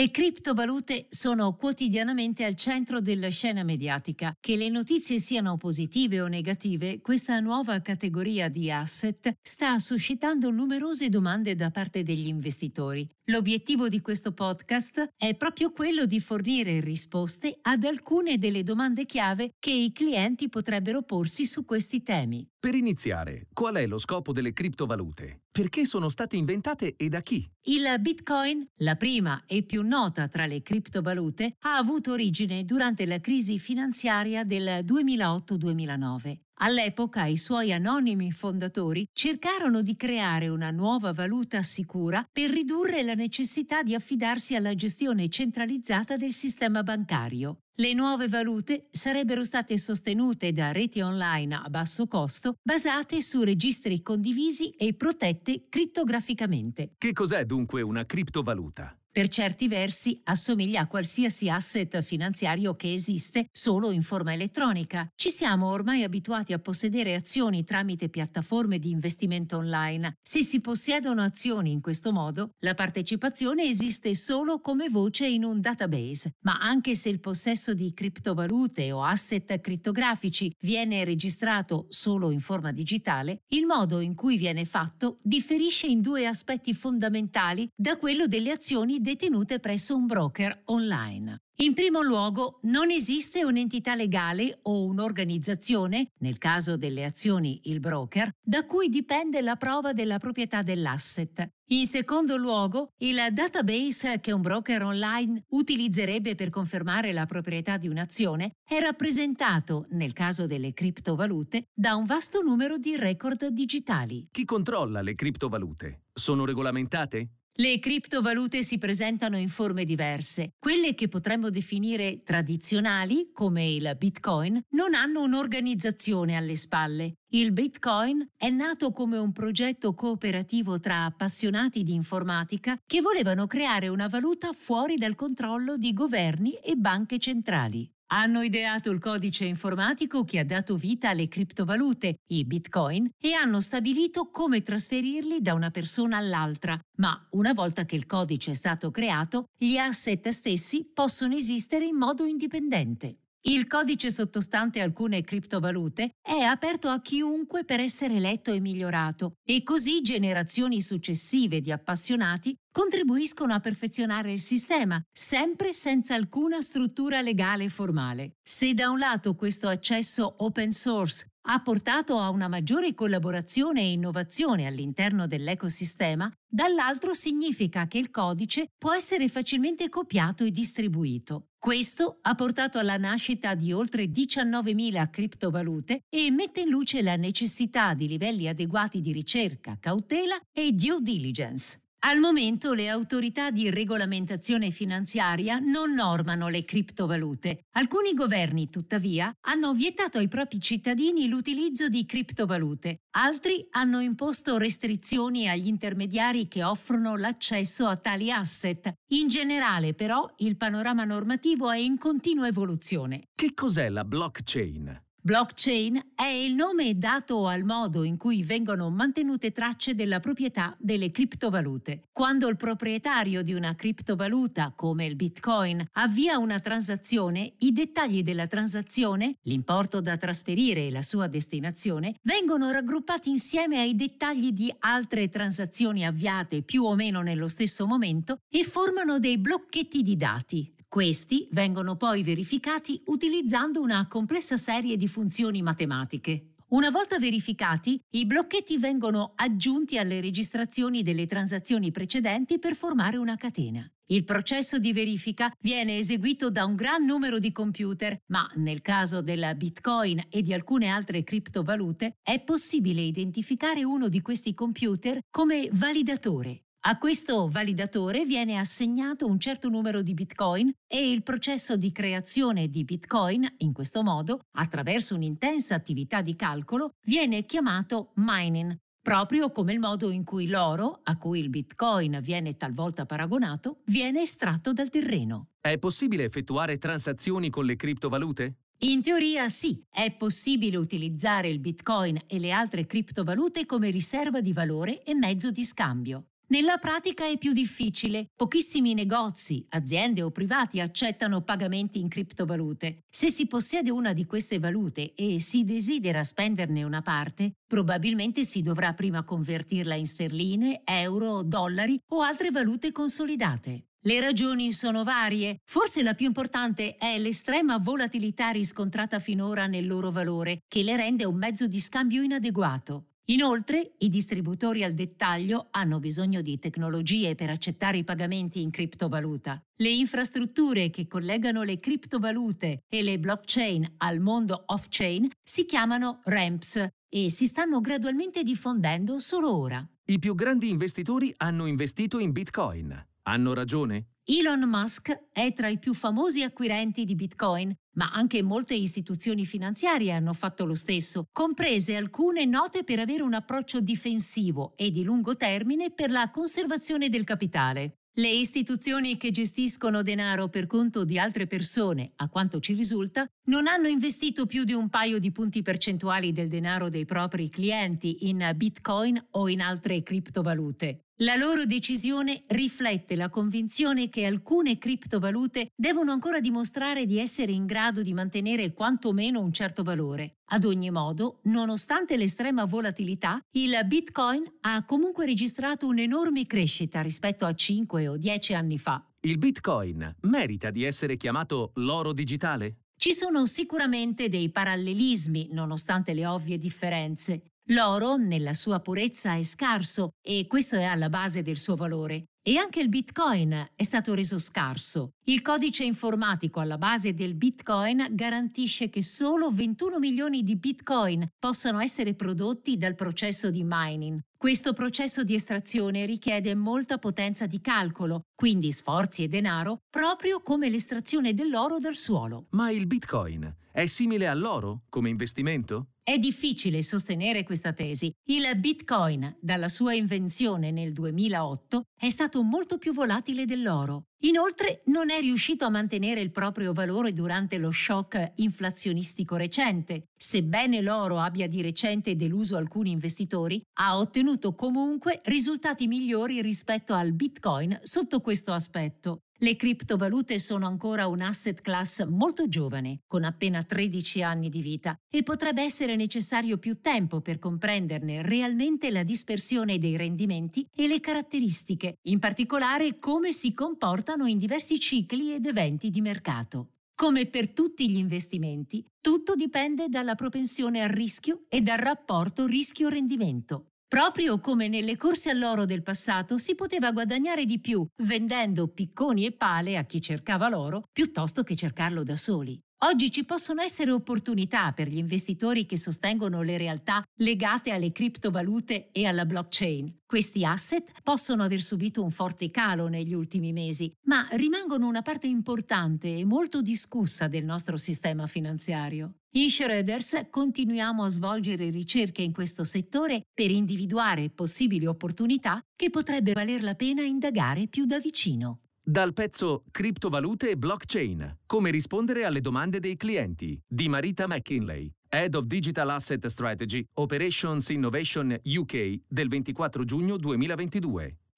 Le criptovalute sono quotidianamente al centro della scena mediatica. Che le notizie siano positive o negative, questa nuova categoria di asset sta suscitando numerose domande da parte degli investitori. L'obiettivo di questo podcast è proprio quello di fornire risposte ad alcune delle domande chiave che i clienti potrebbero porsi su questi temi. Per iniziare, qual è lo scopo delle criptovalute? Perché sono state inventate e da chi? Il Bitcoin, la prima e più nota tra le criptovalute, ha avuto origine durante la crisi finanziaria del 2008-2009. All'epoca i suoi anonimi fondatori cercarono di creare una nuova valuta sicura per ridurre la necessità di affidarsi alla gestione centralizzata del sistema bancario. Le nuove valute sarebbero state sostenute da reti online a basso costo basate su registri condivisi e protette crittograficamente. Che cos'è dunque una criptovaluta? Per certi versi assomiglia a qualsiasi asset finanziario che esiste solo in forma elettronica. Ci siamo ormai abituati a possedere azioni tramite piattaforme di investimento online. Se si possiedono azioni in questo modo, la partecipazione esiste solo come voce in un database, ma anche se il possesso di criptovalute o asset crittografici viene registrato solo in forma digitale, il modo in cui viene fatto differisce in due aspetti fondamentali da quello delle detenute presso un broker online. In primo luogo, non esiste un'entità legale o un'organizzazione, nel caso delle azioni il broker, da cui dipende la prova della proprietà dell'asset. In secondo luogo, il database che un broker online utilizzerebbe per confermare la proprietà di un'azione è rappresentato, nel caso delle criptovalute, da un vasto numero di record digitali. Chi controlla le criptovalute? Sono regolamentate? Le criptovalute si presentano in forme diverse. Quelle che potremmo definire tradizionali, come il Bitcoin, non hanno un'organizzazione alle spalle. Il Bitcoin è nato come un progetto cooperativo tra appassionati di informatica che volevano creare una valuta fuori dal controllo di governi e banche centrali. Hanno ideato il codice informatico che ha dato vita alle criptovalute, i bitcoin, e hanno stabilito come trasferirli da una persona all'altra, ma una volta che il codice è stato creato, gli asset stessi possono esistere in modo indipendente. Il codice sottostante alcune criptovalute è aperto a chiunque per essere letto e migliorato e così generazioni successive di appassionati contribuiscono a perfezionare il sistema, sempre senza alcuna struttura legale formale. Se da un lato questo accesso open source ha portato a una maggiore collaborazione e innovazione all'interno dell'ecosistema, dall'altro significa che il codice può essere facilmente copiato e distribuito. Questo ha portato alla nascita di oltre 19.000 criptovalute e mette in luce la necessità di livelli adeguati di ricerca, cautela e due diligence. Al momento le autorità di regolamentazione finanziaria non normano le criptovalute. Alcuni governi, tuttavia, hanno vietato ai propri cittadini l'utilizzo di criptovalute. Altri hanno imposto restrizioni agli intermediari che offrono l'accesso a tali asset. In generale, però, il panorama normativo è in continua evoluzione. Che cos'è la blockchain? Blockchain è il nome dato al modo in cui vengono mantenute tracce della proprietà delle criptovalute. Quando il proprietario di una criptovaluta, come il Bitcoin, avvia una transazione, i dettagli della transazione, l'importo da trasferire e la sua destinazione, vengono raggruppati insieme ai dettagli di altre transazioni avviate più o meno nello stesso momento e formano dei blocchetti di dati. Questi vengono poi verificati utilizzando una complessa serie di funzioni matematiche. Una volta verificati, i blocchetti vengono aggiunti alle registrazioni delle transazioni precedenti per formare una catena. Il processo di verifica viene eseguito da un gran numero di computer, ma nel caso della Bitcoin e di alcune altre criptovalute è possibile identificare uno di questi computer come validatore. A questo validatore viene assegnato un certo numero di bitcoin e il processo di creazione di bitcoin, in questo modo, attraverso un'intensa attività di calcolo, viene chiamato mining, proprio come il modo in cui l'oro, a cui il bitcoin viene talvolta paragonato, viene estratto dal terreno. È possibile effettuare transazioni con le criptovalute? In teoria sì, è possibile utilizzare il bitcoin e le altre criptovalute come riserva di valore e mezzo di scambio. Nella pratica è più difficile. Pochissimi negozi, aziende o privati accettano pagamenti in criptovalute. Se si possiede una di queste valute e si desidera spenderne una parte, probabilmente si dovrà prima convertirla in sterline, euro, dollari o altre valute consolidate. Le ragioni sono varie, forse la più importante è l'estrema volatilità riscontrata finora nel loro valore, che le rende un mezzo di scambio inadeguato. Inoltre, i distributori al dettaglio hanno bisogno di tecnologie per accettare i pagamenti in criptovaluta. Le infrastrutture che collegano le criptovalute e le blockchain al mondo off-chain si chiamano RAMPS e si stanno gradualmente diffondendo solo ora. I più grandi investitori hanno investito in Bitcoin. Hanno ragione? Elon Musk è tra i più famosi acquirenti di Bitcoin, ma anche molte istituzioni finanziarie hanno fatto lo stesso, comprese alcune note per avere un approccio difensivo e di lungo termine per la conservazione del capitale. Le istituzioni che gestiscono denaro per conto di altre persone, a quanto ci risulta, non hanno investito più di un paio di punti percentuali del denaro dei propri clienti in Bitcoin o in altre criptovalute. La loro decisione riflette la convinzione che alcune criptovalute devono ancora dimostrare di essere in grado di mantenere quantomeno un certo valore. Ad ogni modo, nonostante l'estrema volatilità, il Bitcoin ha comunque registrato un'enorme crescita rispetto a 5 o 10 anni fa. Il Bitcoin merita di essere chiamato l'oro digitale? Ci sono sicuramente dei parallelismi, nonostante le ovvie differenze. L'oro, nella sua purezza, è scarso e questo è alla base del suo valore. E anche il Bitcoin è stato reso scarso. Il codice informatico alla base del Bitcoin garantisce che solo 21 milioni di Bitcoin possano essere prodotti dal processo di mining. Questo processo di estrazione richiede molta potenza di calcolo, quindi sforzi e denaro, proprio come l'estrazione dell'oro dal suolo. Ma il Bitcoin è simile all'oro come investimento? È difficile sostenere questa tesi. Il Bitcoin, dalla sua invenzione nel 2008, è stato molto più volatile dell'oro. Inoltre non è riuscito a mantenere il proprio valore durante lo shock inflazionistico recente. Sebbene l'oro abbia di recente deluso alcuni investitori, ha ottenuto comunque risultati migliori rispetto al Bitcoin sotto questo aspetto. Le criptovalute sono ancora un asset class molto giovane, con appena 13 anni di vita, e potrebbe essere necessario più tempo per comprenderne realmente la dispersione dei rendimenti e le caratteristiche, in particolare come si comportano in diversi cicli ed eventi di mercato. Come per tutti gli investimenti, tutto dipende dalla propensione al rischio e dal rapporto rischio-rendimento. Proprio come nelle corse all'oro del passato si poteva guadagnare di più vendendo picconi e pale a chi cercava l'oro piuttosto che cercarlo da soli. Oggi ci possono essere opportunità per gli investitori che sostengono le realtà legate alle criptovalute e alla blockchain. Questi asset possono aver subito un forte calo negli ultimi mesi, ma rimangono una parte importante e molto discussa del nostro sistema finanziario. In Schroeders continuiamo a svolgere ricerche in questo settore per individuare possibili opportunità che potrebbe valer la pena indagare più da vicino. Dal pezzo Criptovalute e blockchain. Come rispondere alle domande dei clienti di Marita McKinley, Head of Digital Asset Strategy, Operations Innovation UK del 24 giugno 2022.